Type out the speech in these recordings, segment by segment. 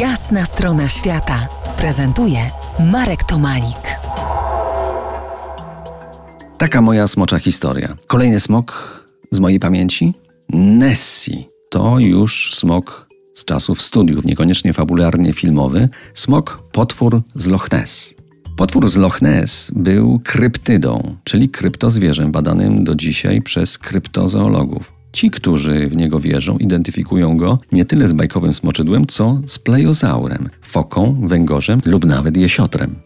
Jasna strona świata prezentuje Marek Tomalik. Taka moja smocza historia. Kolejny smok z mojej pamięci? Nessie. To już smok z czasów studiów, niekoniecznie fabularnie filmowy. Smok potwór z Loch Ness. Potwór z Loch Ness był kryptydą, czyli kryptozwierzem badanym do dzisiaj przez kryptozoologów. Ci, którzy w niego wierzą, identyfikują go nie tyle z bajkowym smoczydłem, co z plejozaurem, foką, węgorzem lub nawet jesiotrem.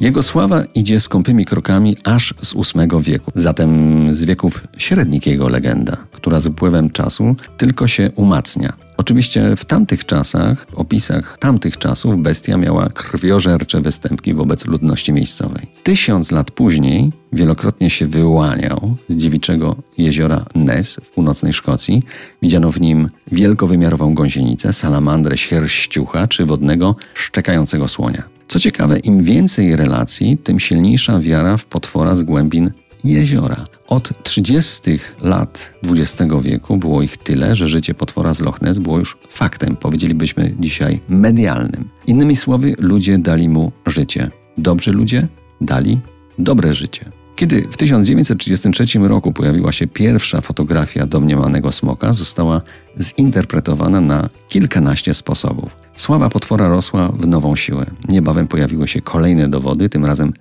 Jego sława idzie skąpymi krokami aż z VIII wieku, zatem z wieków średnich jego legenda, która z upływem czasu tylko się umacnia. Oczywiście w tamtych czasach, w opisach tamtych czasów, bestia miała krwiożercze występki wobec ludności miejscowej. Tysiąc lat później wielokrotnie się wyłaniał z dziewiczego jeziora Ness w północnej Szkocji. Widziano w nim wielkowymiarową gąsienicę, salamandrę sierściucha czy wodnego szczekającego słonia. Co ciekawe, im więcej relacji, tym silniejsza wiara w potwora z głębin jeziora. Od 30 lat XX wieku było ich tyle, że życie potwora z Loch Ness było już faktem, powiedzielibyśmy dzisiaj medialnym. Innymi słowy, ludzie dali mu życie. Dobrzy ludzie dali dobre życie. Kiedy w 1933 roku pojawiła się pierwsza fotografia domniemanego smoka, została zinterpretowana na kilkanaście sposobów. Sława potwora rosła w nową siłę. Niebawem pojawiły się kolejne dowody, tym razem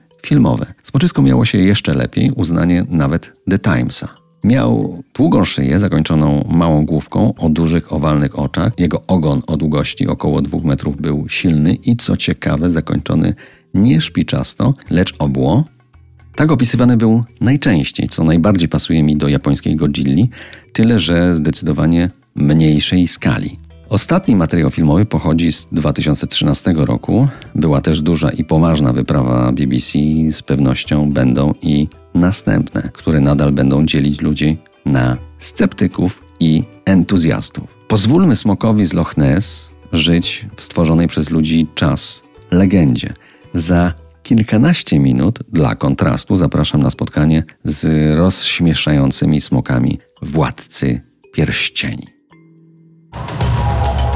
Smoczysko miało się jeszcze lepiej, uznanie nawet The Timesa. Miał długą szyję zakończoną małą główką o dużych owalnych oczach. Jego ogon o długości około 2 metrów był silny i co ciekawe zakończony nie szpiczasto, lecz obło. Tak opisywany był najczęściej, co najbardziej pasuje mi do japońskiej Godzilli, tyle że zdecydowanie mniejszej skali. Ostatni materiał filmowy pochodzi z 2013 roku. Była też duża i poważna wyprawa BBC. Z pewnością będą i następne, które nadal będą dzielić ludzi na sceptyków i entuzjastów. Pozwólmy smokowi z Loch Ness żyć w stworzonej przez ludzi czas legendzie. Za kilkanaście minut dla kontrastu zapraszam na spotkanie z rozśmieszającymi smokami władcy pierścieni.